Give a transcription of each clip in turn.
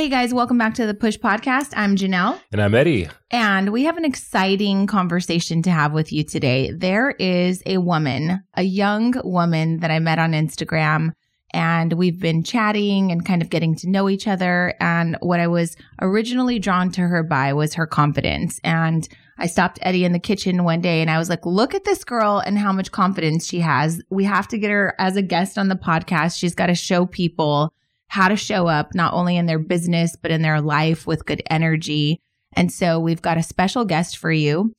Hey guys, welcome back to the Push Podcast. I'm Janelle. And I'm Eddie. And we have an exciting conversation to have with you today. There is a woman, a young woman that I met on Instagram, and we've been chatting and kind of getting to know each other. And what I was originally drawn to her by was her confidence. And I stopped Eddie in the kitchen one day and I was like, look at this girl and how much confidence she has. We have to get her as a guest on the podcast. She's got to show people how to show up not only in their business, but in their life with good energy. And so we've got a special guest for you.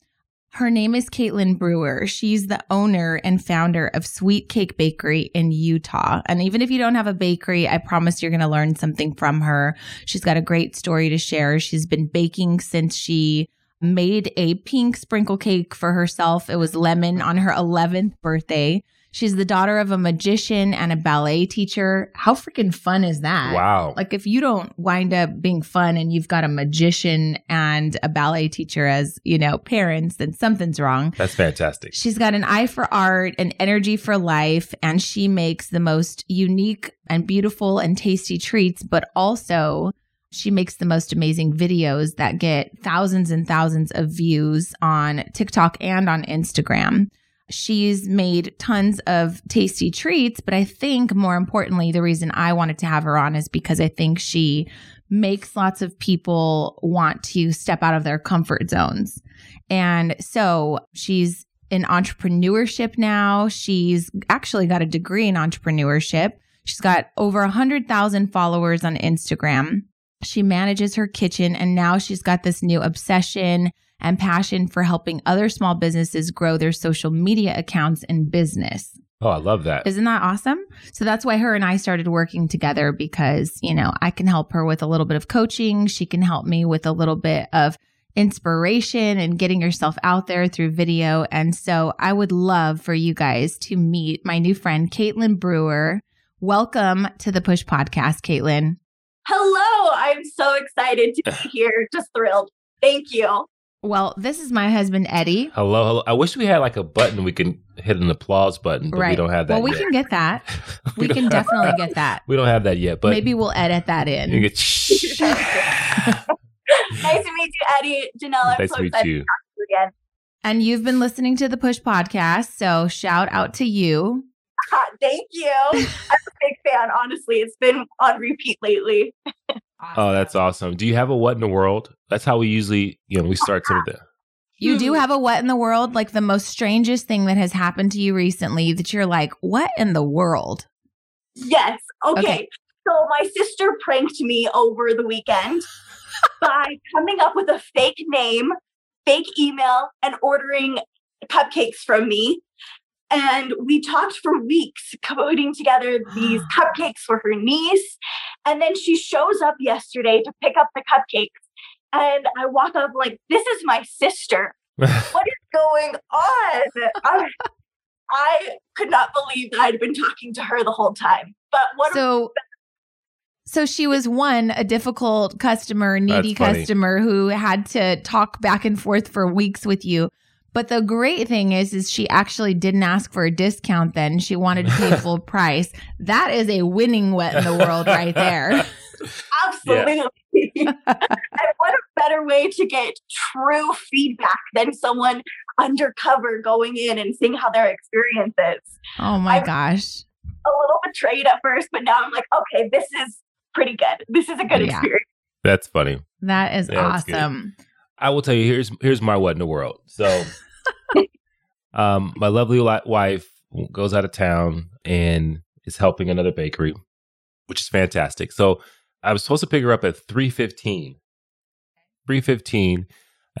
Her name is Caitlin Brewer. She's the owner and founder of Sweet Cake Bakery in Utah. And even if you don't have a bakery, I promise you're going to learn something from her. She's got a great story to share. She's been baking since she made a pink sprinkle cake for herself. It was lemon on her 11th birthday. She's the daughter of a magician and a ballet teacher. How freaking fun is that? Wow. Like if you don't wind up being fun and you've got a magician and a ballet teacher as, you know, parents, then something's wrong. That's fantastic. She's got an eye for art and energy for life, and she makes the most unique and beautiful and tasty treats, but also she makes the most amazing videos that get thousands and thousands of views on TikTok and on Instagram. She's made tons of tasty treats, but I think more importantly, the reason I wanted to have her on is because I think she makes lots of people want to step out of their comfort zones. And so she's in entrepreneurship now. She's actually got a degree in entrepreneurship. She's got over 100,000 followers on Instagram. She manages her kitchen and now she's got this new obsession and passion for helping other small businesses grow their social media accounts and business. Oh, I love that. Isn't that awesome? So that's why her and I started working together because, you know, I can help her with a little bit of coaching. She can help me with a little bit of inspiration and getting yourself out there through video. And so I would love for you guys to meet my new friend, Caitlin Brewer. Welcome to the Push Podcast, Caitlin. Hello. I'm so excited to be here. Just thrilled. Thank you. Well, this is my husband Eddie. Hello, hello. I wish we had like a button we can hit an applause button, but right. we don't have that. Well, we yet. can get that. We we don't can have- definitely get that. We don't have that yet, but Maybe we'll edit that you in. get nice to meet you, Eddie. Janelle, I'm nice so to meet excited you. to talk to you again. And you've been listening to the Push Podcast, so shout out to you. Thank you. I'm a big fan, honestly. It's been on repeat lately. Oh, that's awesome. Do you have a what in the world? That's how we usually, you know, we start some of the. You Hmm. do have a what in the world, like the most strangest thing that has happened to you recently that you're like, what in the world? Yes. Okay. Okay. So my sister pranked me over the weekend by coming up with a fake name, fake email, and ordering cupcakes from me. And we talked for weeks putting together these cupcakes for her niece. And then she shows up yesterday to pick up the cupcakes. And I walk up like, this is my sister. What is going on? I, I could not believe that I'd been talking to her the whole time. But what So so she was one, a difficult customer, needy customer who had to talk back and forth for weeks with you. But the great thing is, is she actually didn't ask for a discount then. She wanted to pay full price. That is a winning wet in the world right there. Absolutely. and what a better way to get true feedback than someone undercover going in and seeing how their experience is. Oh my I- gosh. A little betrayed at first, but now I'm like, okay, this is pretty good. This is a good Yeah. experience. That's funny. That is Yeah, that's awesome. I will tell you. Here's here's my what in the world. So, um, my lovely wife goes out of town and is helping another bakery, which is fantastic. So, I was supposed to pick her up at three fifteen. Three fifteen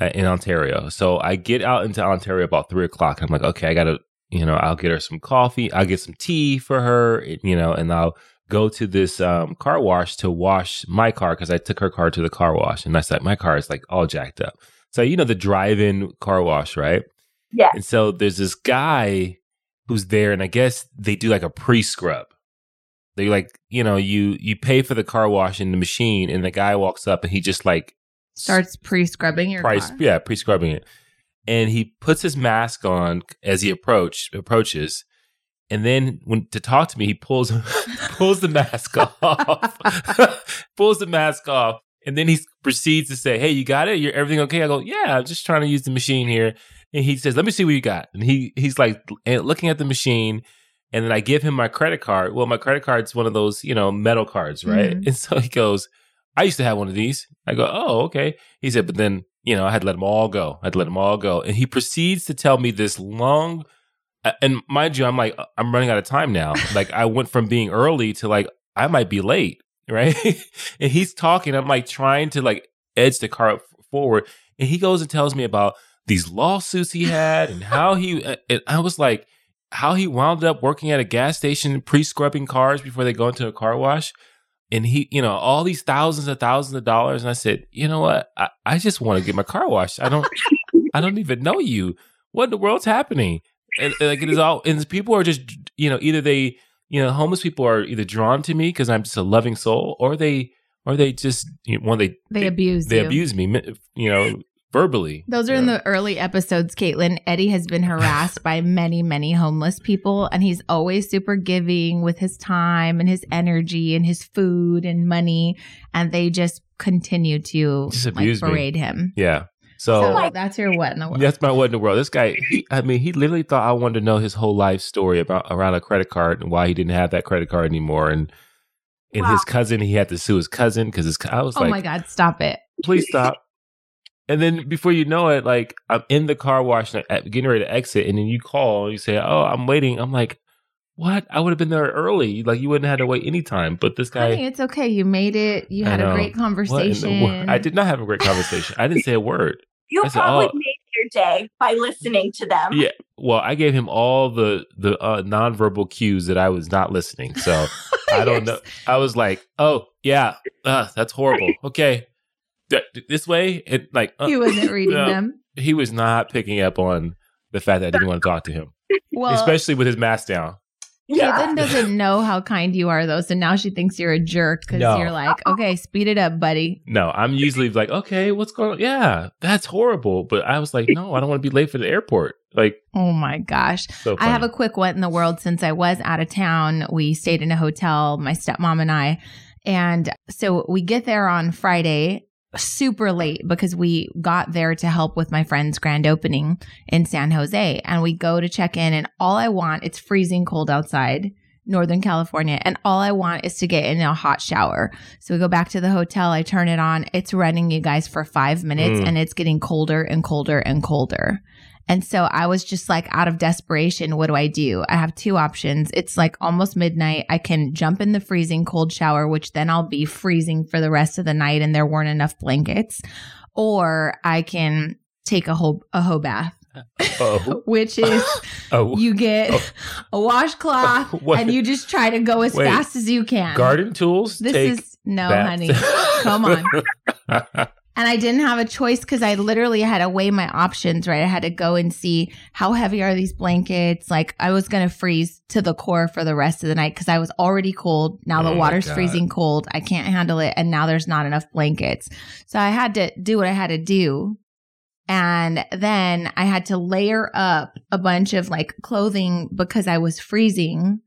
uh, in Ontario. So I get out into Ontario about three o'clock. I'm like, okay, I gotta, you know, I'll get her some coffee. I'll get some tea for her, you know, and I'll go to this um, car wash to wash my car because I took her car to the car wash, and I said my car is like all jacked up. So you know the drive-in car wash, right? Yeah. And so there's this guy who's there, and I guess they do like a pre-scrub. They like, you know, you you pay for the car wash in the machine, and the guy walks up and he just like Starts pre scrubbing your price, car. yeah, pre-scrubbing it, and he puts his mask on as he approach approaches, And then when to talk to me, he pulls pulls the mask off, pulls the mask off, and then he proceeds to say, "Hey, you got it? You're everything okay?" I go, "Yeah, I'm just trying to use the machine here." And he says, "Let me see what you got." And he he's like looking at the machine, and then I give him my credit card. Well, my credit card's one of those you know metal cards, right? Mm-hmm. And so he goes, "I used to have one of these." I go, "Oh, okay." He said, "But then you know I had to let them all go. I had to let them all go." And he proceeds to tell me this long. And mind you, I'm like, uh, I'm running out of time now. like I went from being early to like I might be late, right? and he's talking. I'm like trying to like edge the car forward, and he goes and tells me about these lawsuits he had and how he uh, and I was like how he wound up working at a gas station pre-scrubbing cars before they go into a car wash and he you know all these thousands and thousands of dollars and I said you know what I, I just want to get my car washed I don't I don't even know you what in the world's happening and, and like it is all and people are just you know either they you know homeless people are either drawn to me because I'm just a loving soul or they or they just you know, when they they, they abuse they you. abuse me you know verbally. Those are yeah. in the early episodes, Caitlin. Eddie has been harassed by many, many homeless people, and he's always super giving with his time and his energy and his food and money, and they just continue to just abuse like, berate me. him. Yeah. So, so, that's your what in the world. That's my what in the world. This guy, he, I mean, he literally thought I wanted to know his whole life story about around a credit card and why he didn't have that credit card anymore. And and wow. his cousin, he had to sue his cousin because his. I was oh like, oh like, my god, stop it! Please stop. And then before you know it, like I'm in the car wash, uh, getting ready to exit, and then you call and you say, "Oh, I'm waiting." I'm like, "What? I would have been there early. Like you wouldn't have had to wait any time." But this guy, Honey, it's okay. You made it. You had a great conversation. I did not have a great conversation. I didn't say a word. You probably oh. made your day by listening to them. Yeah. Well, I gave him all the the uh, nonverbal cues that I was not listening. So I don't know. I was like, "Oh yeah, uh, that's horrible." Okay, this way. It like uh, he wasn't reading no, them. He was not picking up on the fact that I didn't want to talk to him, well, especially with his mask down. Yeah. Caitlin doesn't know how kind you are though, so now she thinks you're a jerk because no. you're like, okay, speed it up, buddy. No, I'm usually like, okay, what's going on? Yeah, that's horrible. But I was like, no, I don't want to be late for the airport. Like, oh my gosh. So I have a quick what in the world since I was out of town. We stayed in a hotel, my stepmom and I. And so we get there on Friday super late because we got there to help with my friend's grand opening in San Jose and we go to check in and all I want it's freezing cold outside Northern California and all I want is to get in a hot shower. So we go back to the hotel, I turn it on, it's running you guys for 5 minutes mm. and it's getting colder and colder and colder. And so I was just like out of desperation, what do I do? I have two options. It's like almost midnight. I can jump in the freezing cold shower, which then I'll be freezing for the rest of the night and there weren't enough blankets. Or I can take a whole a hoe bath. Uh, oh. Which is oh. you get oh. a washcloth and you just try to go as Wait. fast as you can. Garden tools. This is no, honey. Come on. And I didn't have a choice because I literally had to weigh my options, right? I had to go and see how heavy are these blankets. Like I was going to freeze to the core for the rest of the night because I was already cold. Now the oh water's freezing cold. I can't handle it. And now there's not enough blankets. So I had to do what I had to do. And then I had to layer up a bunch of like clothing because I was freezing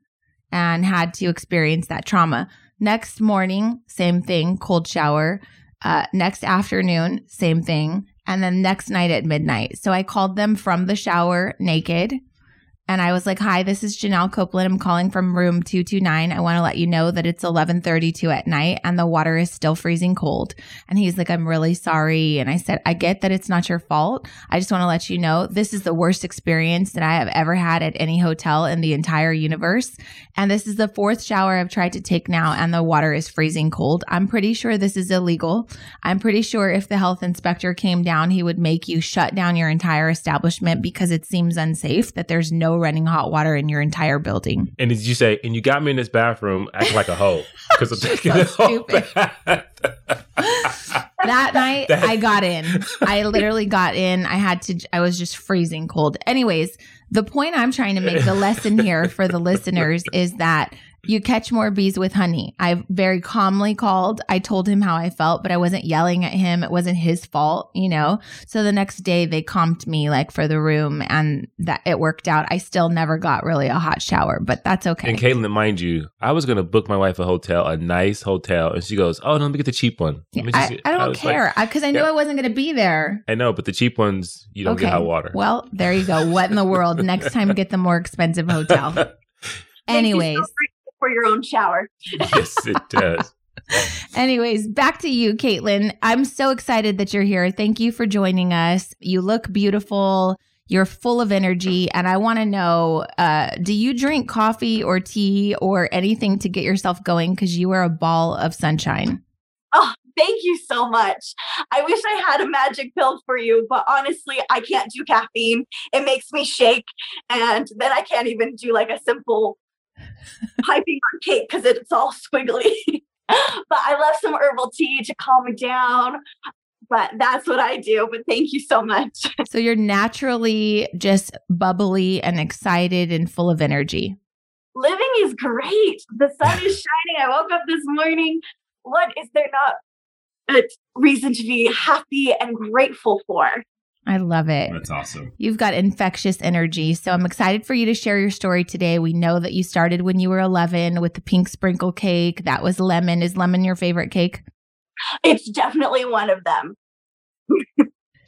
and had to experience that trauma. Next morning, same thing, cold shower uh, next afternoon, same thing. And then next night at midnight. So I called them from the shower naked and I was like, "Hi, this is Janelle Copeland. I'm calling from room 229. I want to let you know that it's 11:32 at night and the water is still freezing cold." And he's like, "I'm really sorry." And I said, "I get that it's not your fault. I just want to let you know this is the worst experience that I have ever had at any hotel in the entire universe, and this is the fourth shower I've tried to take now and the water is freezing cold. I'm pretty sure this is illegal. I'm pretty sure if the health inspector came down, he would make you shut down your entire establishment because it seems unsafe that there's no running hot water in your entire building. And did you say, and you got me in this bathroom acting like a hoe because I'm taking so stupid. that night that- I got in. I literally got in. I had to, I was just freezing cold. Anyways, the point I'm trying to make, the lesson here for the listeners is that You catch more bees with honey. I very calmly called. I told him how I felt, but I wasn't yelling at him. It wasn't his fault, you know? So the next day they comped me like for the room and that it worked out. I still never got really a hot shower, but that's okay. And Caitlin, mind you, I was going to book my wife a hotel, a nice hotel. And she goes, Oh, no, let me get the cheap one. Yeah, I, I don't like, care because I knew Yeah. I wasn't going to be there. I know, but the cheap ones, you don't get hot water. Well, there you go. What in the world? Next time, get the more expensive hotel. Anyways, for your own shower. yes, it does. anyways, back to you, Caitlin. I'm so excited that you're here. Thank you for joining us. You look beautiful. You're full of energy. And I want to know uh, do you drink coffee or tea or anything to get yourself going? Because you are a ball of sunshine. Oh, thank you so much. I wish I had a magic pill for you, but honestly, I can't do caffeine. It makes me shake. And then I can't even do like a simple piping on cake because it's all squiggly. but I love some herbal tea to calm me down. But that's what I do. But thank you so much. So you're naturally just bubbly and excited and full of energy. Living is great. The sun is shining. I woke up this morning. What is there not a reason to be happy and grateful for? I love it. That's awesome. You've got infectious energy. So I'm excited for you to share your story today. We know that you started when you were 11 with the pink sprinkle cake. That was lemon. Is lemon your favorite cake? It's definitely one of them.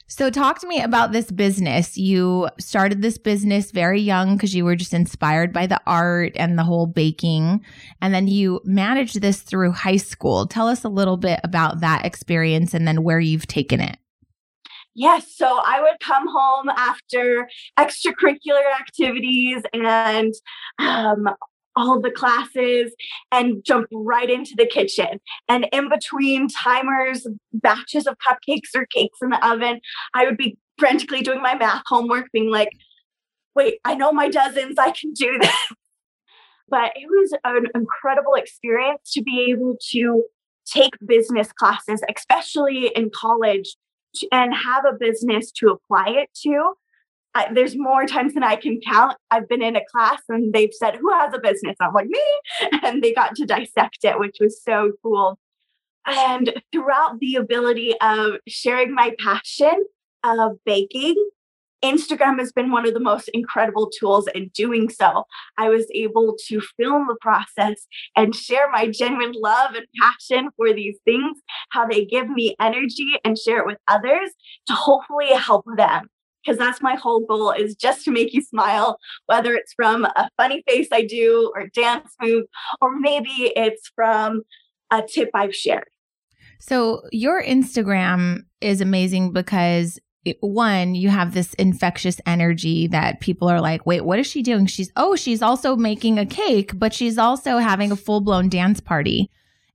So talk to me about this business. You started this business very young because you were just inspired by the art and the whole baking. And then you managed this through high school. Tell us a little bit about that experience and then where you've taken it. Yes. So I would come home after extracurricular activities and um, all the classes and jump right into the kitchen. And in between timers, batches of cupcakes or cakes in the oven, I would be frantically doing my math homework, being like, wait, I know my dozens, I can do this. But it was an incredible experience to be able to take business classes, especially in college, and have a business to apply it to. I, there's more times than I can count. I've been in a class and they've said, Who has a business? I'm like, Me. And they got to dissect it, which was so cool. And throughout the ability of sharing my passion of baking, Instagram has been one of the most incredible tools in doing so. I was able to film the process and share my genuine love and passion for these things, how they give me energy and share it with others to hopefully help them. Because that's my whole goal is just to make you smile, whether it's from a funny face I do or dance move, or maybe it's from a tip I've shared. So your Instagram is amazing because it, one, you have this infectious energy that people are like, wait, what is she doing? She's, oh, she's also making a cake, but she's also having a full blown dance party.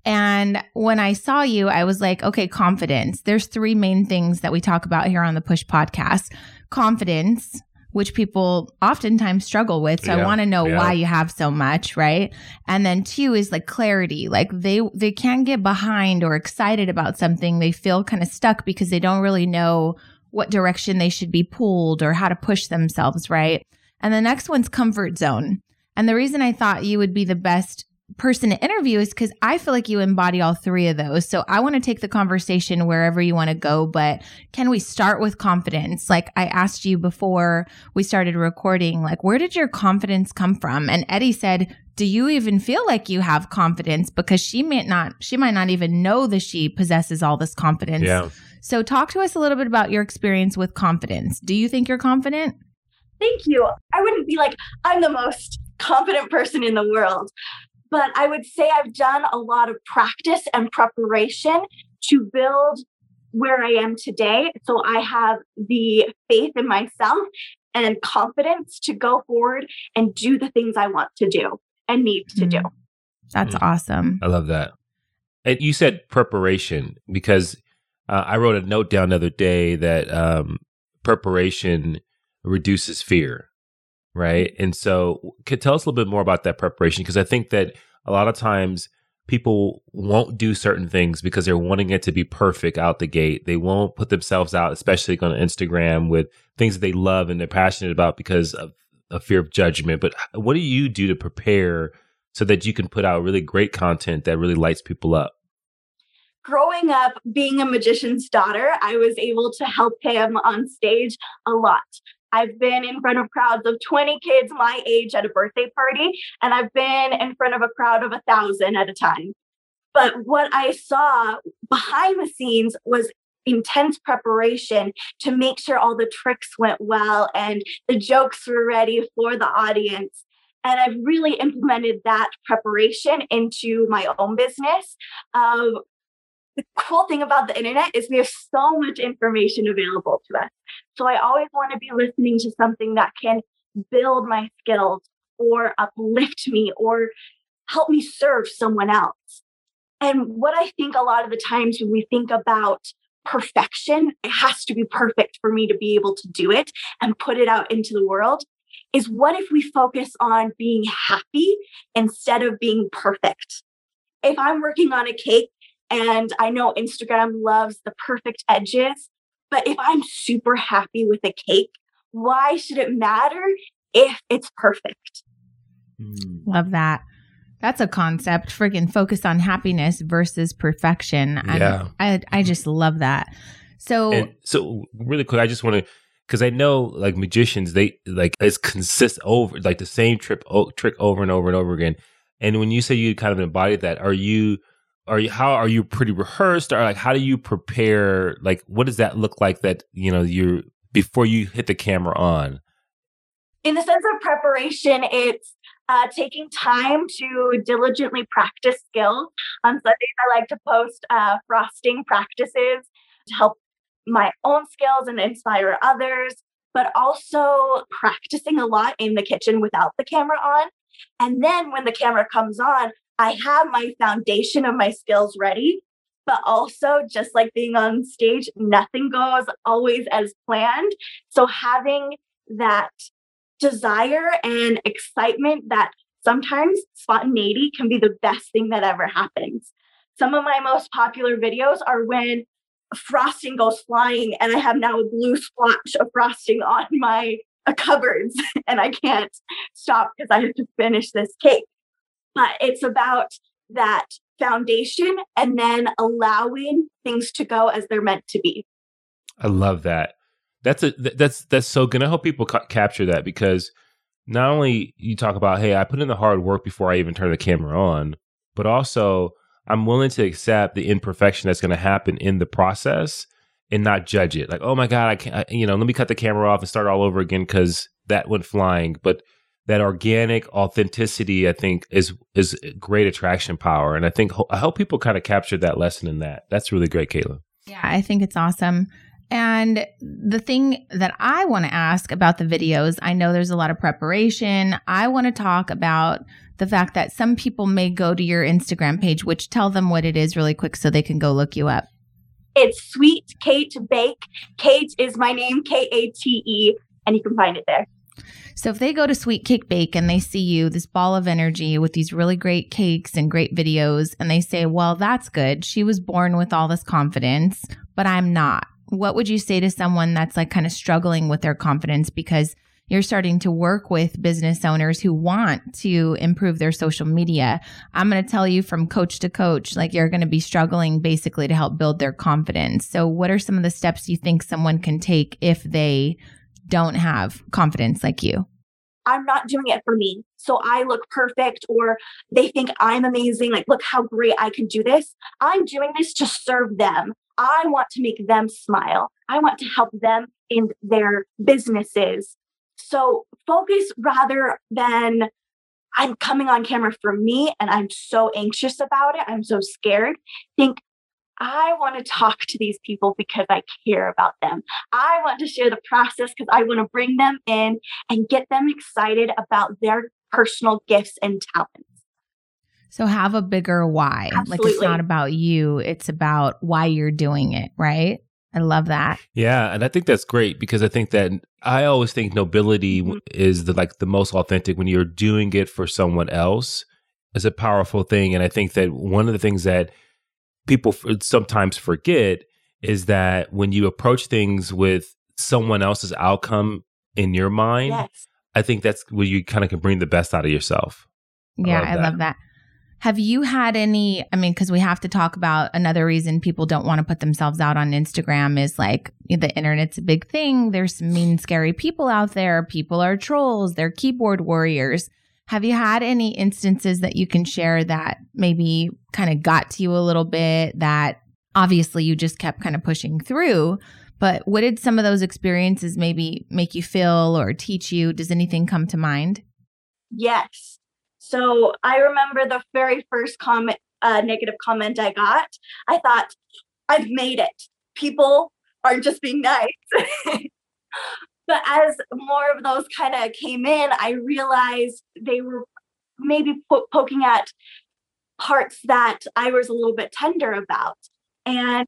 And when I saw you, I was like, okay, confidence. There's three main things that we talk about here on the Push podcast confidence, which people oftentimes struggle with. So I want to know yeah. why you have so much, right? And then two is like clarity. Like they they can't get behind or excited about something. They feel kind of stuck because they don't really know what direction they should be pulled or how to push themselves, right? And the next one's comfort zone. And the reason I thought you would be the best person to interview is because I feel like you embody all three of those. So I want to take the conversation wherever you want to go, but can we start with confidence? Like I asked you before we started recording, like, where did your confidence come from? And Eddie said, do you even feel like you have confidence? Because she might not, she might not even know that she possesses all this confidence. Yeah. So talk to us a little bit about your experience with confidence. Do you think you're confident? Thank you. I wouldn't be like, I'm the most confident person in the world. But I would say I've done a lot of practice and preparation to build where I am today. So I have the faith in myself and confidence to go forward and do the things I want to do and need to do. Mm. That's Mm. awesome. I love that. And you said preparation because uh, I wrote a note down the other day that um, preparation reduces fear, right? And so, could tell us a little bit more about that preparation because I think that a lot of times people won't do certain things because they're wanting it to be perfect out the gate. They won't put themselves out, especially on Instagram, with things that they love and they're passionate about because of a fear of judgment. But what do you do to prepare so that you can put out really great content that really lights people up? Growing up being a magician's daughter, I was able to help him on stage a lot. I've been in front of crowds of 20 kids my age at a birthday party, and I've been in front of a crowd of a thousand at a time. But what I saw behind the scenes was intense preparation to make sure all the tricks went well and the jokes were ready for the audience. And I've really implemented that preparation into my own business. Um, the cool thing about the internet is we have so much information available to us. So I always want to be listening to something that can build my skills or uplift me or help me serve someone else. And what I think a lot of the times when we think about perfection, it has to be perfect for me to be able to do it and put it out into the world. Is what if we focus on being happy instead of being perfect? If I'm working on a cake and I know Instagram loves the perfect edges, but if I'm super happy with a cake, why should it matter if it's perfect? Hmm. Love that. That's a concept. Friggin' focus on happiness versus perfection. Yeah. I, I just love that. So, And so, really quick, I just want to, because I know like magicians, they like it's consist over like the same trip o- trick over and over and over again. And when you say you kind of embodied that, are you, are you, how are you pretty rehearsed, or like how do you prepare? Like, what does that look like? That you know, you before you hit the camera on. in the sense of preparation, it's uh, taking time to diligently practice skills. On Sundays, I like to post uh, frosting practices to help my own skills and inspire others, but also practicing a lot in the kitchen without the camera on. And then when the camera comes on, I have my foundation of my skills ready. But also, just like being on stage, nothing goes always as planned. So, having that desire and excitement that sometimes spontaneity can be the best thing that ever happens. Some of my most popular videos are when frosting goes flying and I have now a blue splotch of frosting on my uh, cupboards and I can't stop because I have to finish this cake. But it's about that foundation and then allowing things to go as they're meant to be. I love that. That's a that's that's so good. I help people ca- capture that because not only you talk about, hey, I put in the hard work before I even turn the camera on, but also I'm willing to accept the imperfection that's going to happen in the process and not judge it. Like, oh my god, I can't, I, you know, let me cut the camera off and start all over again because that went flying. But that organic authenticity, I think, is is great attraction power, and I think I hope people kind of capture that lesson in that. That's really great, Caitlin. Yeah, I think it's awesome. And the thing that I want to ask about the videos, I know there's a lot of preparation. I want to talk about the fact that some people may go to your Instagram page, which tell them what it is really quick so they can go look you up. It's Sweet Kate Bake. Kate is my name, K A T E, and you can find it there. So if they go to Sweet Kate Bake and they see you, this ball of energy with these really great cakes and great videos, and they say, well, that's good. She was born with all this confidence, but I'm not. What would you say to someone that's like kind of struggling with their confidence because you're starting to work with business owners who want to improve their social media? I'm going to tell you from coach to coach, like you're going to be struggling basically to help build their confidence. So, what are some of the steps you think someone can take if they don't have confidence like you? I'm not doing it for me. So I look perfect, or they think I'm amazing. Like, look how great I can do this. I'm doing this to serve them. I want to make them smile. I want to help them in their businesses. So focus rather than I'm coming on camera for me and I'm so anxious about it. I'm so scared. Think, I want to talk to these people because I care about them. I want to share the process because I want to bring them in and get them excited about their personal gifts and talents. So have a bigger why. Like it's not about you, it's about why you're doing it, right? I love that. Yeah, and I think that's great because I think that I always think nobility w mm-hmm. is the like the most authentic when you're doing it for someone else. Is a powerful thing, and I think that one of the things that people f- sometimes forget is that when you approach things with someone else's outcome in your mind, Yes. I think that's where you kind of can bring the best out of yourself. Yeah, I love, I love that. Have you had any? I mean, because we have to talk about another reason people don't want to put themselves out on Instagram is like the internet's a big thing. There's some mean, scary people out there. People are trolls, they're keyboard warriors. Have you had any instances that you can share that maybe kind of got to you a little bit that obviously you just kept kind of pushing through? But what did some of those experiences maybe make you feel or teach you? Does anything come to mind? Yes. So I remember the very first comment, uh, negative comment I got. I thought, I've made it. People aren't just being nice. but as more of those kind of came in, I realized they were maybe po- poking at parts that I was a little bit tender about. And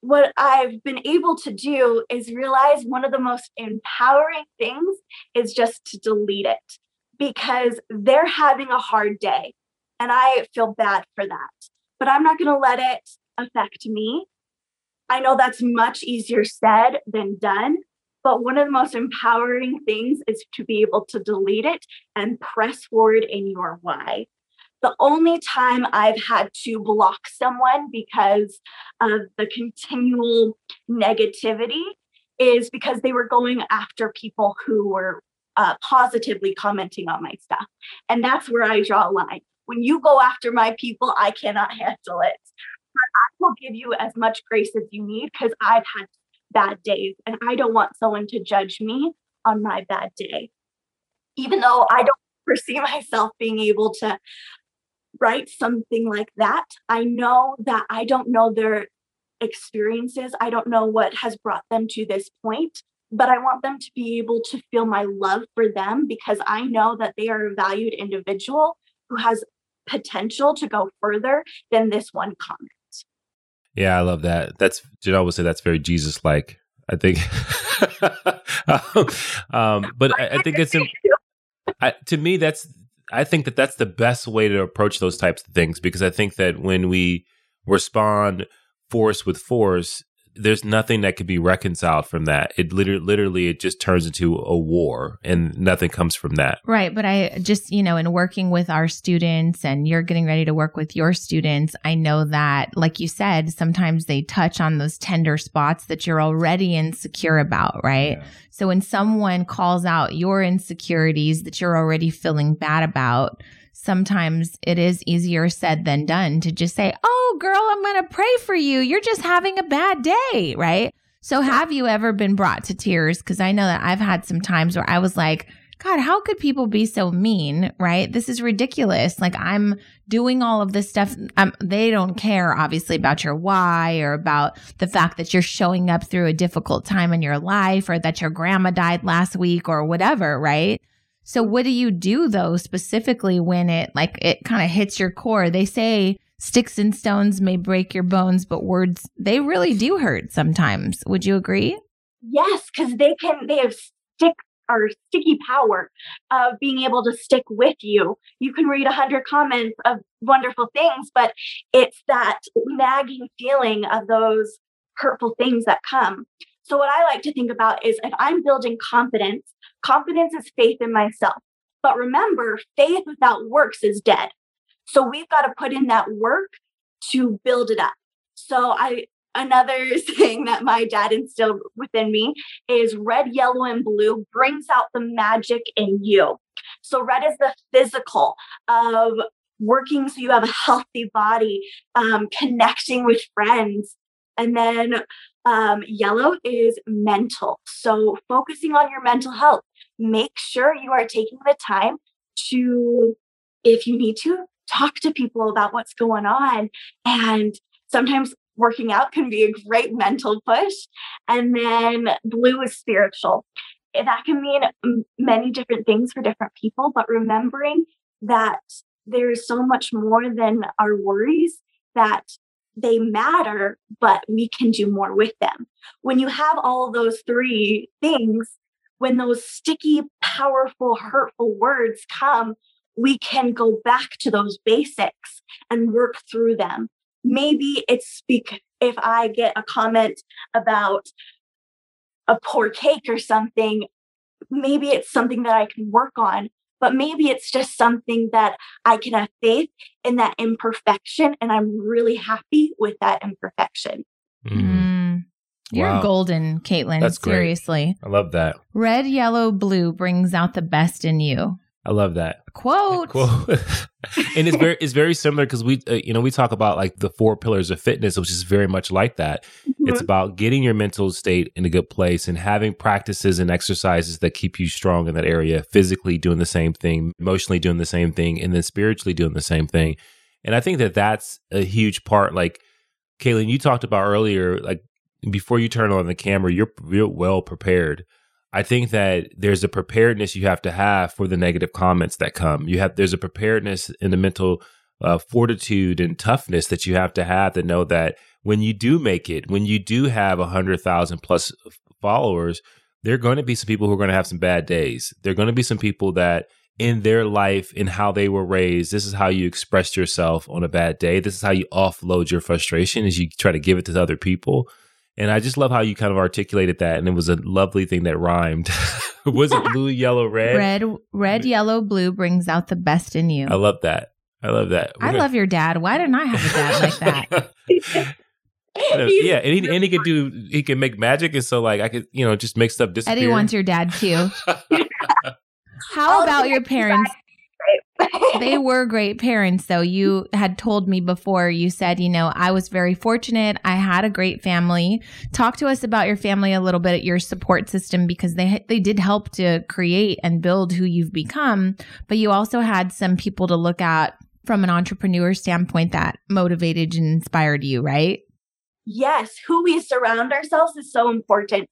what I've been able to do is realize one of the most empowering things is just to delete it because they're having a hard day. And I feel bad for that. But I'm not going to let it affect me. I know that's much easier said than done. But one of the most empowering things is to be able to delete it and press forward in your why. The only time I've had to block someone because of the continual negativity is because they were going after people who were uh, positively commenting on my stuff. And that's where I draw a line. When you go after my people, I cannot handle it. But I will give you as much grace as you need because I've had bad days and I don't want someone to judge me on my bad day. Even though I don't foresee myself being able to write something like that, I know that I don't know their experiences. I don't know what has brought them to this point but I want them to be able to feel my love for them because I know that they are a valued individual who has potential to go further than this one comment. Yeah, I love that. That's Janelle would say that's very Jesus like. I think, um, but I, I, think it's I, to me that's I think that that's the best way to approach those types of things because I think that when we respond force with force, there's nothing that could be reconciled from that. It literally, literally, it just turns into a war, and nothing comes from that. Right, but I just, you know, in working with our students, and you're getting ready to work with your students, I know that, like you said, sometimes they touch on those tender spots that you're already insecure about, right? Yeah. So when someone calls out your insecurities that you're already feeling bad about, sometimes it is easier said than done to just say, Oh, girl, I'm going to pray for you. You're just having a bad day, right? So, have you ever been brought to tears? Because I know that I've had some times where I was like, God, how could people be so mean? Right? This is ridiculous. Like I'm doing all of this stuff. Um, they don't care obviously about your why or about the fact that you're showing up through a difficult time in your life or that your grandma died last week or whatever. Right? So what do you do though specifically when it like it kind of hits your core? They say sticks and stones may break your bones, but words they really do hurt sometimes. Would you agree? Yes, cuz they can they have stick or sticky power of being able to stick with you. You can read a hundred comments of wonderful things, but it's that nagging feeling of those hurtful things that come. So what I like to think about is if I'm building confidence Confidence is faith in myself. But remember, faith without works is dead. So we've got to put in that work to build it up. So I another thing that my dad instilled within me is red, yellow, and blue brings out the magic in you. So red is the physical of working so you have a healthy body, um, connecting with friends. And then um, yellow is mental. So focusing on your mental health, make sure you are taking the time to, if you need to, talk to people about what's going on. And sometimes working out can be a great mental push. And then blue is spiritual. That can mean many different things for different people, but remembering that there's so much more than our worries that they matter, but we can do more with them. When you have all those three things, when those sticky, powerful, hurtful words come, we can go back to those basics and work through them. Maybe it's speak if I get a comment about a poor cake or something, maybe it's something that I can work on. But maybe it's just something that I can have faith in that imperfection. And I'm really happy with that imperfection. Mm. Mm. You're Wow. golden, Caitlin. That's great. Seriously. I love that. Red, yellow, blue brings out the best in you. I love that. Quote. Quote. and it's very it's very similar because we uh, you know we talk about like the four pillars of fitness, which is very much like that. It's about getting your mental state in a good place and having practices and exercises that keep you strong in that area, physically doing the same thing, emotionally doing the same thing, and then spiritually doing the same thing. And I think that that's a huge part. Like, Kaylin, you talked about earlier, like before you turn on the camera, you're real well prepared. I think that there's a preparedness you have to have for the negative comments that come. You have there's a preparedness in the mental uh, fortitude and toughness that you have to have to know that when you do make it, when you do have a hundred thousand plus followers, there are going to be some people who are going to have some bad days. There are going to be some people that in their life in how they were raised, this is how you express yourself on a bad day. This is how you offload your frustration as you try to give it to other people. And I just love how you kind of articulated that, and it was a lovely thing that rhymed. was it blue, yellow, red? Red, red, yellow, blue brings out the best in you. I love that. I love that. I love your dad. Why didn't I have a dad like that? Yeah, and he, and he could do he can make magic, and so like I could you know just make stuff disappear. Eddie wants your dad too. How All about your parents? They were great parents, though. You had told me before, you said, you know, I was very fortunate. I had a great family. Talk to us about your family a little bit, your support system, because they, they did help to create and build who you've become. But you also had some people to look at from an entrepreneur standpoint that motivated and inspired you, right? Yes, who we surround ourselves is so important.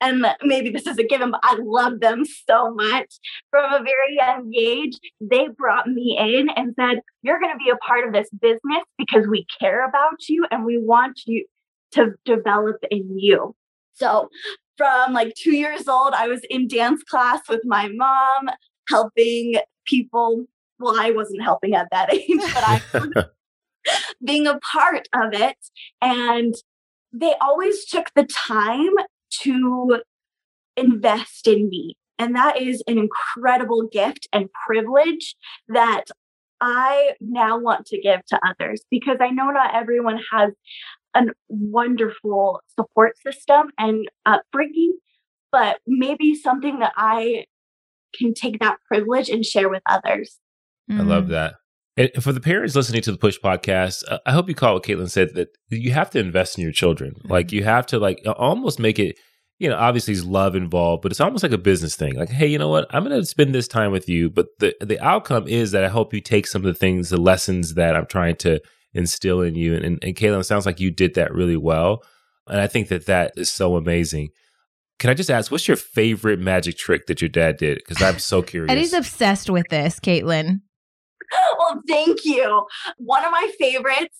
And maybe this is a given, but I love them so much. From a very young age, they brought me in and said, You're going to be a part of this business because we care about you and we want you to develop in you. So, from like two years old, I was in dance class with my mom, helping people. Well, I wasn't helping at that age, but I being a part of it. And they always took the time to invest in me. And that is an incredible gift and privilege that I now want to give to others because I know not everyone has a wonderful support system and upbringing, but maybe something that I can take that privilege and share with others. I love Mm. that. And for the parents listening to the Push podcast, uh, I hope you caught what Caitlin said that you have to invest in your children. Like you have to like almost make it. You know, obviously, there's love involved, but it's almost like a business thing. Like, hey, you know what? I'm going to spend this time with you, but the the outcome is that I hope you take some of the things, the lessons that I'm trying to instill in you. And and, and Caitlin, it sounds like you did that really well, and I think that that is so amazing. Can I just ask, what's your favorite magic trick that your dad did? Because I'm so curious. Eddie's obsessed with this, Caitlin. well, thank you. One of my favorites.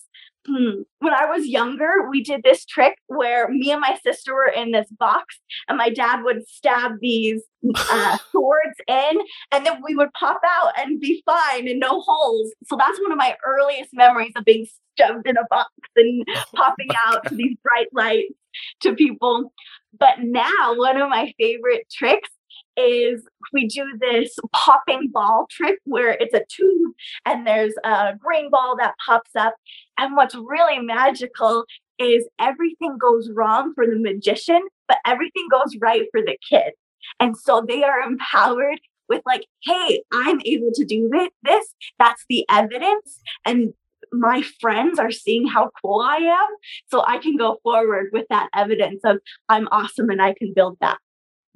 hmm, When I was younger, we did this trick where me and my sister were in this box, and my dad would stab these uh, swords in, and then we would pop out and be fine and no holes. So that's one of my earliest memories of being shoved in a box and popping out to these bright lights to people. But now, one of my favorite tricks is we do this popping ball trick where it's a tube and there's a green ball that pops up. And what's really magical is everything goes wrong for the magician, but everything goes right for the kid. And so they are empowered with, like, hey, I'm able to do this. That's the evidence. And my friends are seeing how cool I am. So I can go forward with that evidence of I'm awesome and I can build that.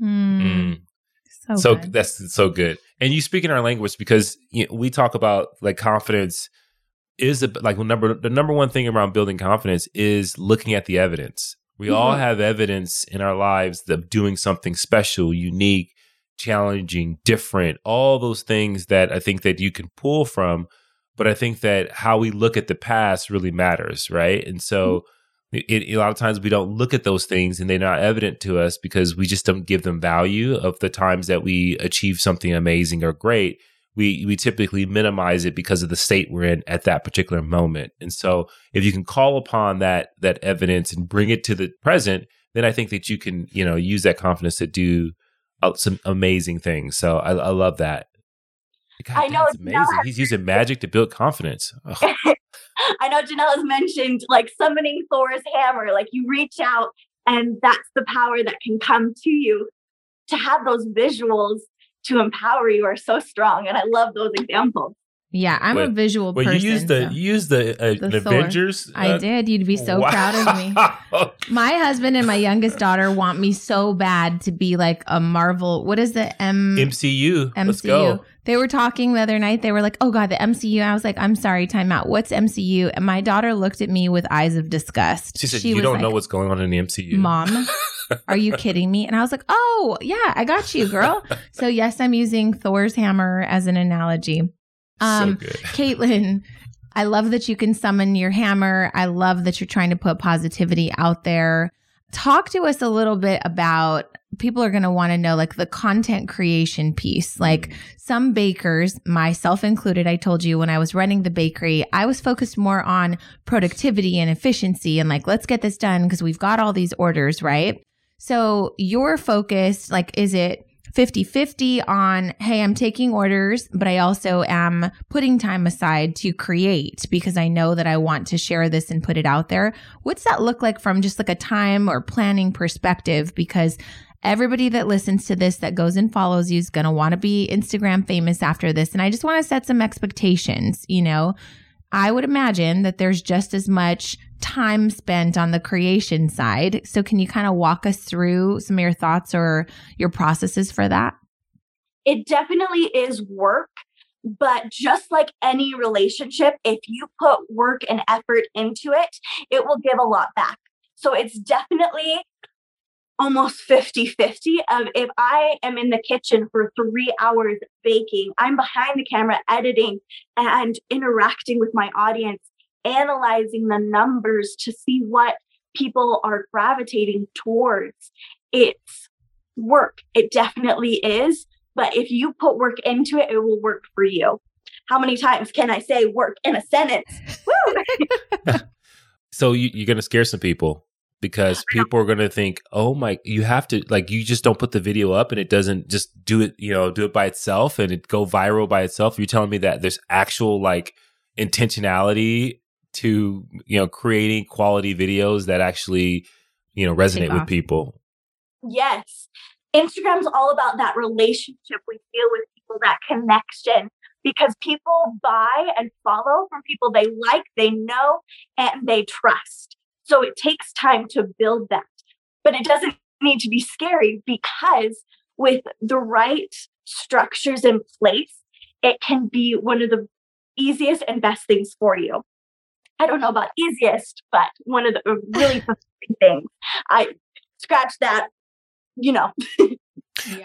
Mm. So, so good. that's so good. And you speak in our language because you know, we talk about like confidence is a, like number the number one thing around building confidence is looking at the evidence. We all Mhm. have evidence in our lives of doing something special unique challenging different all those things that i think that you can pull from. But i think that how we look at the past really matters right? And so it, it- a lot of times we don't look at those things and they're not evident to us because we just don't give them value of the times that we achieve something amazing or great. We we typically minimize it because of the state we're in at that particular moment. And so if you can call upon that that evidence and bring it to the present then i think that you can you know use that confidence to do uh, some amazing things. So i, I love that God, I know that's Janelle amazing. has- He's using magic to build confidence. Ugh. I know Janelle has mentioned like summoning Thor's hammer, like you reach out and that's the power that can come to you. To have those visuals to empower you are so strong. And I love those examples. Yeah, I'm a visual Well, person. you used the so- you used the, uh, The an Thor. Avengers. I uh, did. You'd be so proud of me. My husband and my youngest daughter want me so bad to be like a Marvel. What is the M MCU. Let's MCU? go. They were talking the other night. They were like, "Oh God, the MCU." I was like, "I'm sorry, time out. What's MCU?" And my daughter looked at me with eyes of disgust. She said, "You was don't like, know what's going on in the MCU." Mom, are you kidding me? And I was like, "Oh yeah, I got you, girl." so yes, I'm using Thor's hammer as an analogy. Um, so good. Caitlin, I love that you can summon your hammer. I love that you're trying to put positivity out there. Talk to us a little bit about people are going to want to know like the content creation piece. Like mm. some bakers, myself included, I told you when I was running the bakery, I was focused more on productivity and efficiency and like, let's get this done because we've got all these orders, right? So your focus, like, is it 50 50 on, hey, I'm taking orders, but I also am putting time aside to create because I know that I want to share this and put it out there. What's that look like from just like a time or planning perspective? Because everybody that listens to this that goes and follows you is going to want to be Instagram famous after this. And I just want to set some expectations, you know? I would imagine that there's just as much time spent on the creation side. So, can you kind of walk us through some of your thoughts or your processes for that? It definitely is work. But just like any relationship, if you put work and effort into it, it will give a lot back. So it's definitely almost 50 50 of if I am in the kitchen for three hours baking, I'm behind the camera editing and interacting with my audience, analyzing the numbers to see what people are gravitating towards. It's work. It definitely is. But if you put work into it, it will work for you. How many times can I say work in a sentence? Woo! So you, you're going to scare some people because people are going to think, "Oh my, you have to like you just don't put the video up and it doesn't just do it, you know, do it by itself and it go viral by itself." You're telling me that there's actual like intentionality to, you know, creating quality videos that actually, you know, resonate with people. Yes. Instagram's all about that relationship we feel with people, that connection, because people buy and follow from people they like, they know, and they trust. So it takes time to build that. But it doesn't need to be scary because with the right structures in place, it can be one of the easiest and best things for you. I don't know about easiest, but one of the uh, really fulfilling things. I scratch that, you know,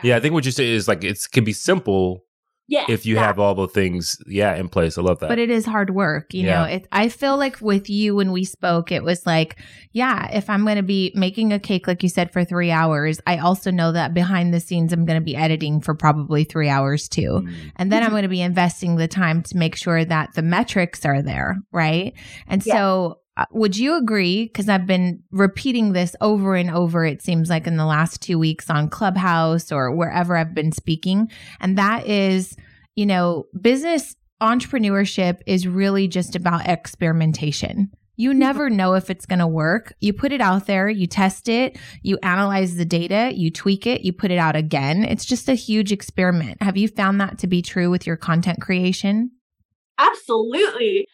Yeah, I think what you say is like it can be simple yeah. if you that- have all the things, yeah, in place. I love that. But it is hard work, you Yeah. know. It, I feel like with you when we spoke, it was like, yeah, if I'm going to be making a cake, like you said, for three hours, I also know that behind the scenes, I'm going to be editing for probably three hours too. Mm. And then I'm going to be investing the time to make sure that the metrics are there. Right. And Yeah. so, Uh, would you agree? Because I've been repeating this over and over, it seems like in the last two weeks on Clubhouse or wherever I've been speaking. And that is, you know, business entrepreneurship is really just about experimentation. You never know if it's going to work. You put it out there, you test it, you analyze the data, you tweak it, you put it out again. It's just a huge experiment. Have you found that to be true with your content creation? Absolutely.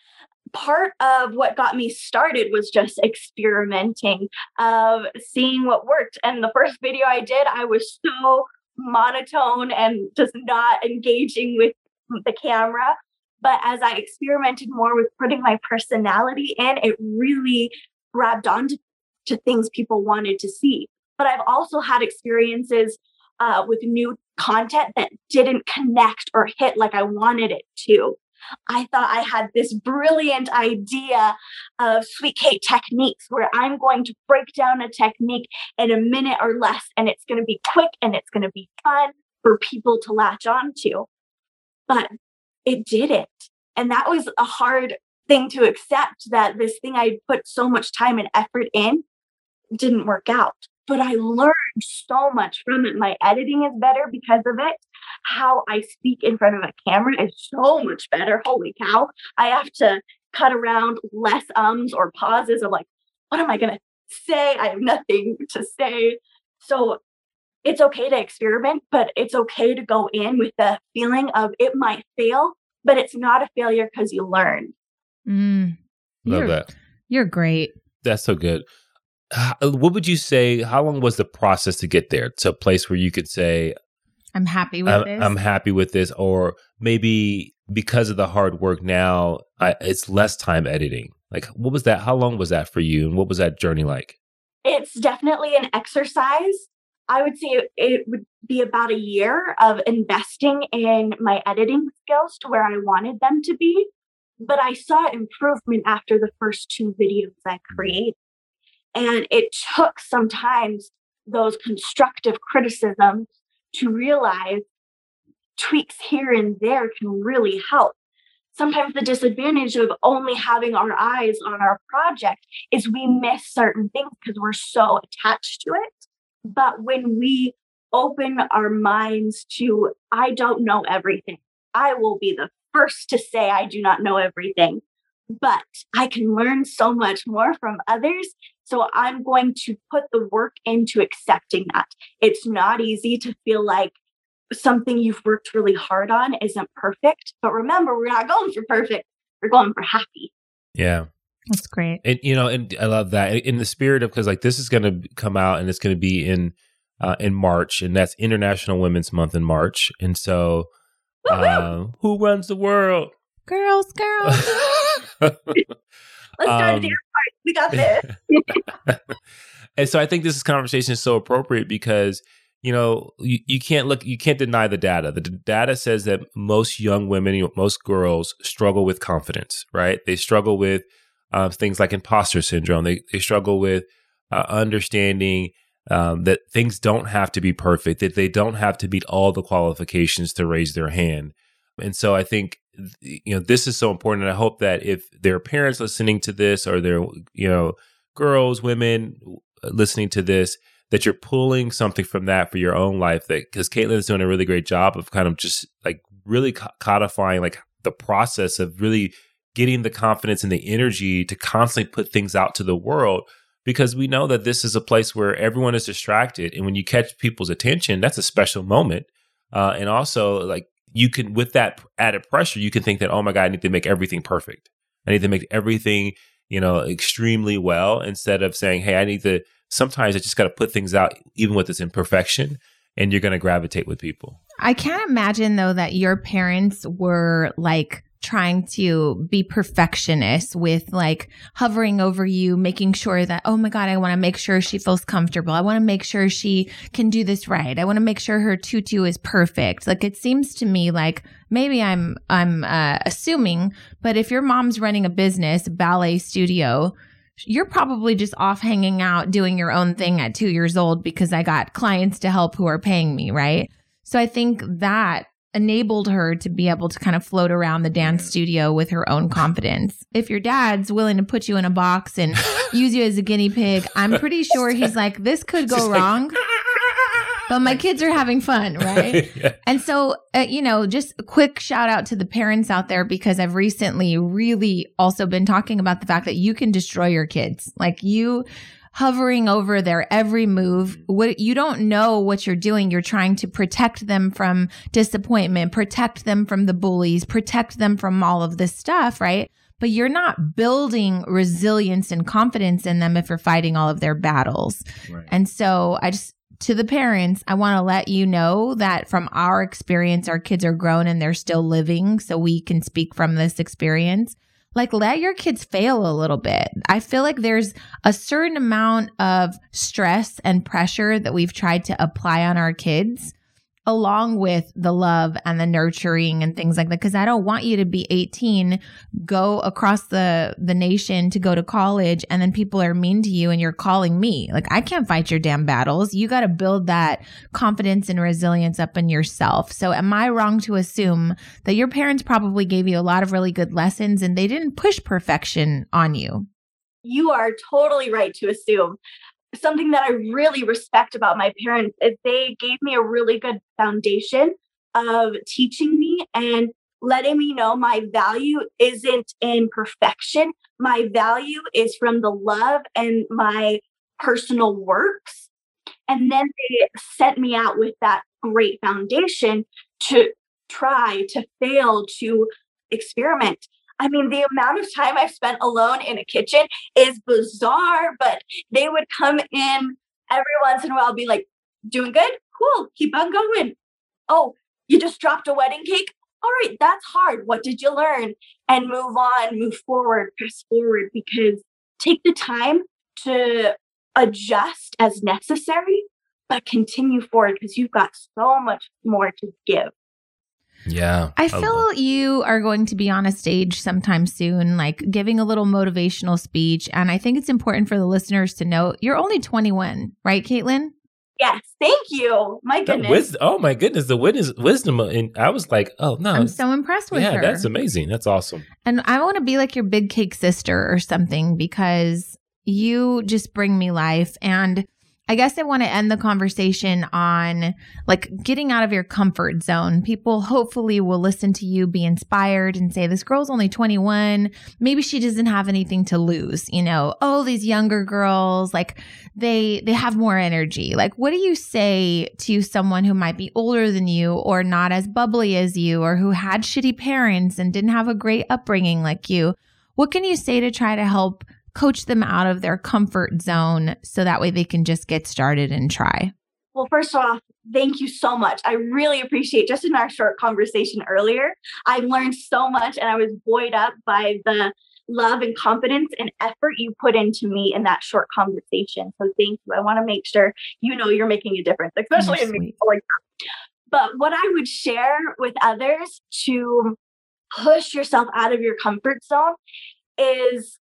Part of what got me started was just experimenting, of seeing what worked. And the first video I did, I was so monotone and just not engaging with the camera. But as I experimented more with putting my personality in, it really grabbed onto to things people wanted to see. But I've also had experiences uh, with new content that didn't connect or hit like I wanted it to. I thought I had this brilliant idea of sweet cake techniques where I'm going to break down a technique in a minute or less, and it's going to be quick and it's going to be fun for people to latch onto. But it didn't. And that was a hard thing to accept that this thing I put so much time and effort in didn't work out. But I learned so much from it. My editing is better because of it. How I speak in front of a camera is so much better. Holy cow. I have to cut around less ums or pauses of like, what am I going to say? I have nothing to say. So it's okay to experiment, but it's okay to go in with the feeling of it might fail, but it's not a failure because you learned. Mm, Love you're, that. You're great. That's so good. H- uh, What would you say? How long was the process to get there to a place where you could say, I'm happy with I'm, this. I'm happy with this, or maybe because of the hard work now, I, it's less time editing. Like, what was that? How long was that for you, and what was that journey like? It's definitely an exercise. I would say it, it would be about a year of investing in my editing skills to where I wanted them to be. But I saw improvement after the first two videos I mm-hmm. created. And it took sometimes those constructive criticisms to realize tweaks here and there can really help. Sometimes the disadvantage of only having our eyes on our project is we miss certain things because we're so attached to it. But when we open our minds to, I don't know everything, I will be the first to say I do not know everything, but I can learn so much more from others. So I'm going to put the work into accepting that. It's not easy to feel like something you've worked really hard on isn't perfect. But remember, we're not going for perfect, we're going for happy. Yeah, That's great. and you know, and I love that in the spirit of because like this is going to come out and it's going to be in uh, in March, and that's International Women's Month in March, and so uh, who runs the world? Girls, girls. Let's start um, the. We got this. and so I think this conversation is so appropriate because you know you, you can't look you can't deny the data. The d- data says that most young women, you know, most girls struggle with confidence. Right? They struggle with uh, things like imposter syndrome. They they struggle with uh, understanding um, that things don't have to be perfect. That they don't have to meet all the qualifications to raise their hand. And so I think you know this is so important and i hope that if there are parents listening to this or there you know girls women listening to this that you're pulling something from that for your own life that because caitlin's doing a really great job of kind of just like really codifying like the process of really getting the confidence and the energy to constantly put things out to the world because we know that this is a place where everyone is distracted and when you catch people's attention that's a special moment. Uh, and also like you can with that added pressure you can think that oh my god i need to make everything perfect. I need to make everything you know extremely well instead of saying hey i need to sometimes i just got to put things out even with this imperfection and you're going to gravitate with people. I can't imagine though that your parents were like trying to be perfectionist with like hovering over you, making sure that, oh my God, I want to make sure she feels comfortable. I want to make sure she can do this right. I want to make sure her tutu is perfect. Like it seems to me like maybe I'm, I'm, uh, assuming, but if your mom's running a business, ballet studio, you're probably just off hanging out doing your own thing at two years old because I got clients to help who are paying me, right? So I think that enabled her to be able to kind of float around the dance studio with her own confidence. If your dad's willing to put you in a box and use you as a guinea pig, I'm pretty sure he's like, this could go like- wrong, but my kids are having fun, right? Yeah. And so, uh, you know, just a quick shout out to the parents out there because I've recently really also been talking about the fact that you can destroy your kids. Like you hovering over their every move. Mm-hmm. What you don't know what you're doing. You're trying to protect them from disappointment, protect them from the bullies, protect them from all of this stuff, right? But you're not building resilience and confidence in them if you're fighting all of their battles. Right. And so I just, to the parents, I want to let you know that from our experience, our kids are grown and they're still living. So we can speak from this experience. Like, let your kids fail a little bit. I feel like there's a certain amount of stress and pressure that we've tried to apply on our kids along with the love and the nurturing and things like that because I don't want you to be 18 go across the the nation to go to college and then people are mean to you and you're calling me. Like I can't fight your damn battles. You got to build that confidence and resilience up in yourself. So am I wrong to assume that your parents probably gave you a lot of really good lessons and they didn't push perfection on you? You are totally right to assume. Something that I really respect about my parents is they gave me a really good foundation of teaching me and letting me know my value isn't in perfection. My value is from the love and my personal works. And then they sent me out with that great foundation to try, to fail, to experiment. I mean, the amount of time I've spent alone in a kitchen is bizarre, but they would come in every once in a while, be like, doing good? Cool, keep on going. Oh, you just dropped a wedding cake? All right, that's hard. What did you learn? And move on, move forward, press forward, because take the time to adjust as necessary, but continue forward because you've got so much more to give. Yeah. I feel you are going to be on a stage sometime soon, like giving a little motivational speech. And I think it's important for the listeners to know you're only 21, right, Caitlin? Yes, thank you. My goodness. Wisdom, oh my goodness, the witness wisdom, uh, and I was like, oh no, I'm so impressed with yeah, her. that's amazing. That's awesome. And I want to be like your big cake sister or something because you just bring me life. And I guess I want to end the conversation on like getting out of your comfort zone. People hopefully will listen to you, be inspired, and say, This girl's only 21. Maybe she doesn't have anything to lose. You know, oh, these younger girls, like they they have more energy. Like, what do you say to someone who might be older than you or not as bubbly as you or who had shitty parents and didn't have a great upbringing like you? What can you say to try to help coach them out of their comfort zone so that way they can just get started and try? Well, first off, thank you so much. I really appreciate just in our short conversation earlier, I learned so much and I was buoyed up by the love and confidence and effort you put into me in that short conversation. So thank you. I want to make sure you know you're making a difference, especially oh, in me. But what I would share with others to push yourself out of your comfort zone is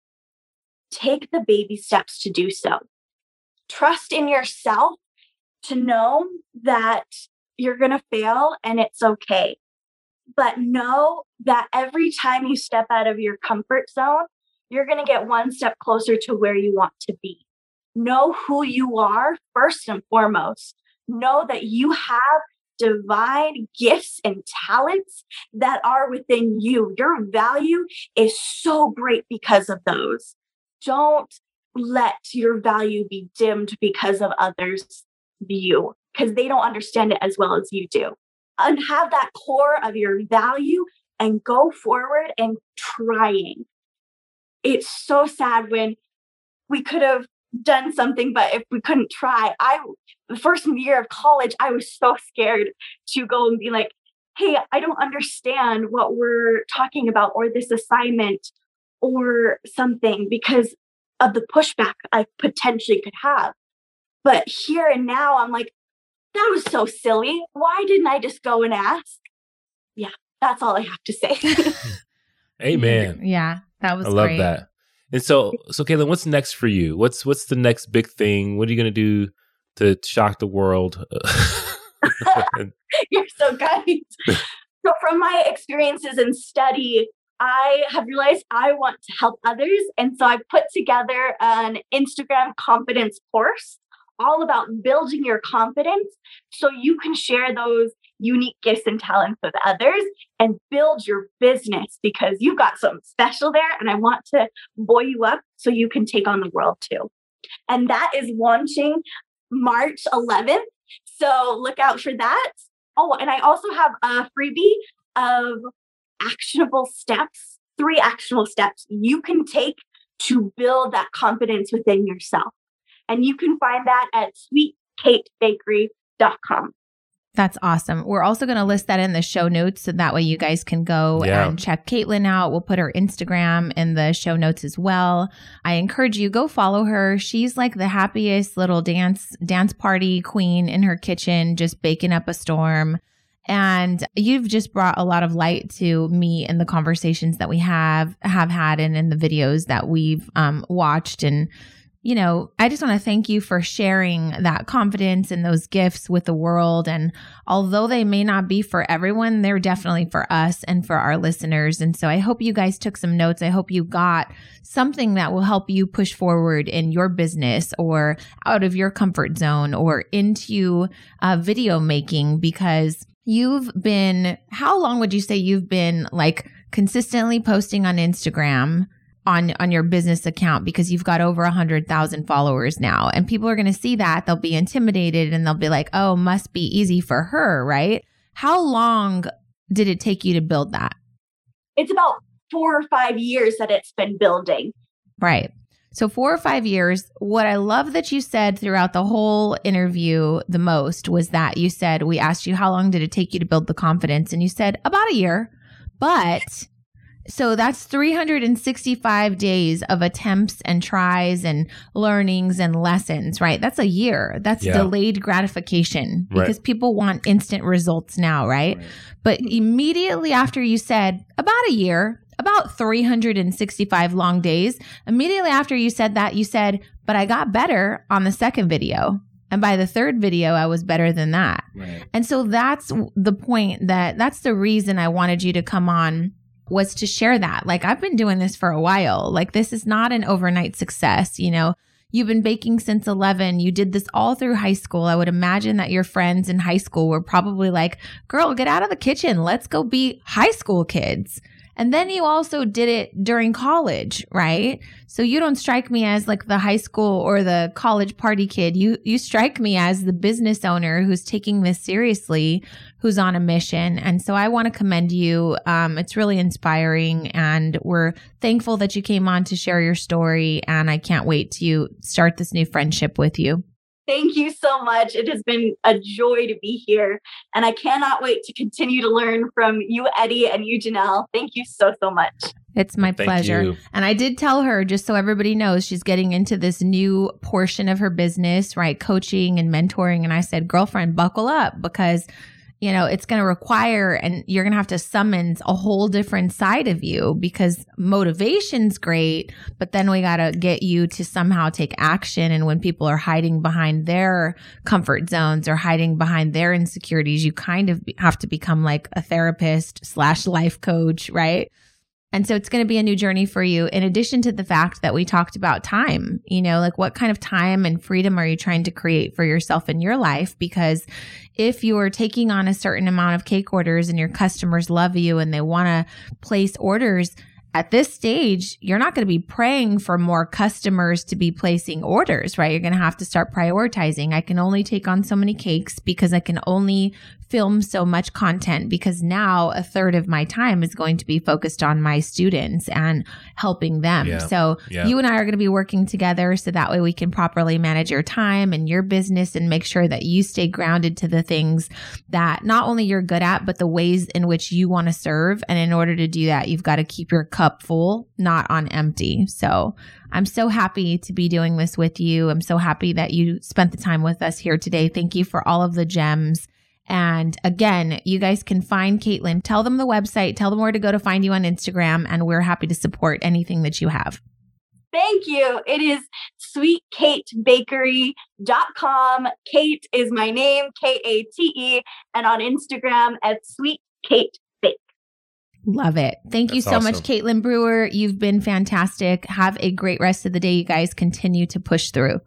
take the baby steps to do so. Trust in yourself to know that you're going to fail and it's okay. But know that every time you step out of your comfort zone, you're going to get one step closer to where you want to be. Know who you are first and foremost. Know that you have divine gifts and talents that are within you. Your value is so great because of those don't let your value be dimmed because of others' view, because they don't understand it as well as you do. And have that core of your value and go forward and trying. It's so sad when we could have done something, but if we couldn't try, I, the first year of college, I was so scared to go and be like, hey, I don't understand what we're talking about or this assignment or something because of the pushback I potentially could have. But here and now, I'm like, that was so silly. Why didn't I just go and ask? Yeah, that's all I have to say. Amen. Yeah, that was. I love great. that. And so, so Caitlin, what's next for you? What's what's the next big thing? What are you going to do to shock the world? You're so kind. so, from my experiences and study, I have realized I want to help others. And so I put together an Instagram confidence course all about building your confidence so you can share those unique gifts and talents with others and build your business because you've got something special there. And I want to buoy you up so you can take on the world too. And that is launching March 11th. So look out for that. Oh, and I also have a freebie of actionable steps, three actionable steps you can take to build that confidence within yourself. And you can find that at sweetkatebakery.com. That's awesome. We're also going to list that in the show notes so that way you guys can go yeah. and check Caitlin out. We'll put her Instagram in the show notes as well. I encourage you go follow her. She's like the happiest little dance dance party queen in her kitchen just baking up a storm. And you've just brought a lot of light to me in the conversations that we have have had and in the videos that we've um, watched and you know, I just want to thank you for sharing that confidence and those gifts with the world. And although they may not be for everyone, they're definitely for us and for our listeners. And so I hope you guys took some notes. I hope you got something that will help you push forward in your business or out of your comfort zone or into uh, video making because you've been, how long would you say you've been like consistently posting on Instagram? on on your business account? Because you've got over a hundred thousand followers now and people are going to see that. They'll be intimidated and they'll be like oh must be easy for her right? How long did it take you to build that? It's about four or five years that it's been building. Right so four or five years what i love that you said throughout the whole interview the most was that you said we asked you how long did it take you to build the confidence and you said about a year but so that's 365 days of attempts and tries and learnings and lessons, right? That's a year. That's yeah. delayed gratification because right. people want instant results now, right? right? But immediately after you said about a year, about 365 long days, immediately after you said that, you said, but I got better on the second video. And by the third video, I was better than that. Right. And so that's the point that that's the reason I wanted you to come on was to share that. Like, I've been doing this for a while. Like, this is not an overnight success. You know, you've been baking since 11. You did this all through high school. I would imagine that your friends in high school were probably like, girl, get out of the kitchen. Let's go be high school kids. And then you also did it during college, right? So you don't strike me as like the high school or the college party kid. You you strike me as the business owner who's taking this seriously, who's on a mission. And so I want to commend you. Um, it's really inspiring, and we're thankful that you came on to share your story. And I can't wait to start this new friendship with you. Thank you so much. It has been a joy to be here. And I cannot wait to continue to learn from you, Eddie, and you, Janelle. Thank you so, so much. It's my Thank pleasure. You. And I did tell her, just so everybody knows, she's getting into this new portion of her business, right? Coaching and mentoring. And I said, girlfriend, buckle up because you know, it's going to require and you're going to have to summons a whole different side of you because motivation's great, but then we got to get you to somehow take action. And when people are hiding behind their comfort zones or hiding behind their insecurities, you kind of have to become like a therapist slash life coach, right? And so it's going to be a new journey for you, in addition to the fact that we talked about time. You know, like what kind of time and freedom are you trying to create for yourself in your life? Because if you're taking on a certain amount of cake orders and your customers love you and they want to place orders, at this stage, you're not going to be praying for more customers to be placing orders, right? You're going to have to start prioritizing. I can only take on so many cakes because I can only film so much content because now a third of my time is going to be focused on my students and helping them. Yeah. So yeah. you and I are going to be working together so that way we can properly manage your time and your business and make sure that you stay grounded to the things that not only you're good at, but the ways in which you want to serve. And in order to do that, you've got to keep your cup full, not on empty. So I'm so happy to be doing this with you. I'm so happy that you spent the time with us here today. Thank you for all of the gems and again, you guys can find Caitlin. Tell them the website, tell them where to go to find you on Instagram, and we're happy to support anything that you have. Thank you. It is sweetkatebakery.com. Kate is my name, K A T E, and on Instagram at Sweet Kate. Love it. Thank That's you so awesome. much, Caitlin Brewer. You've been fantastic. Have a great rest of the day, you guys. Continue to push through.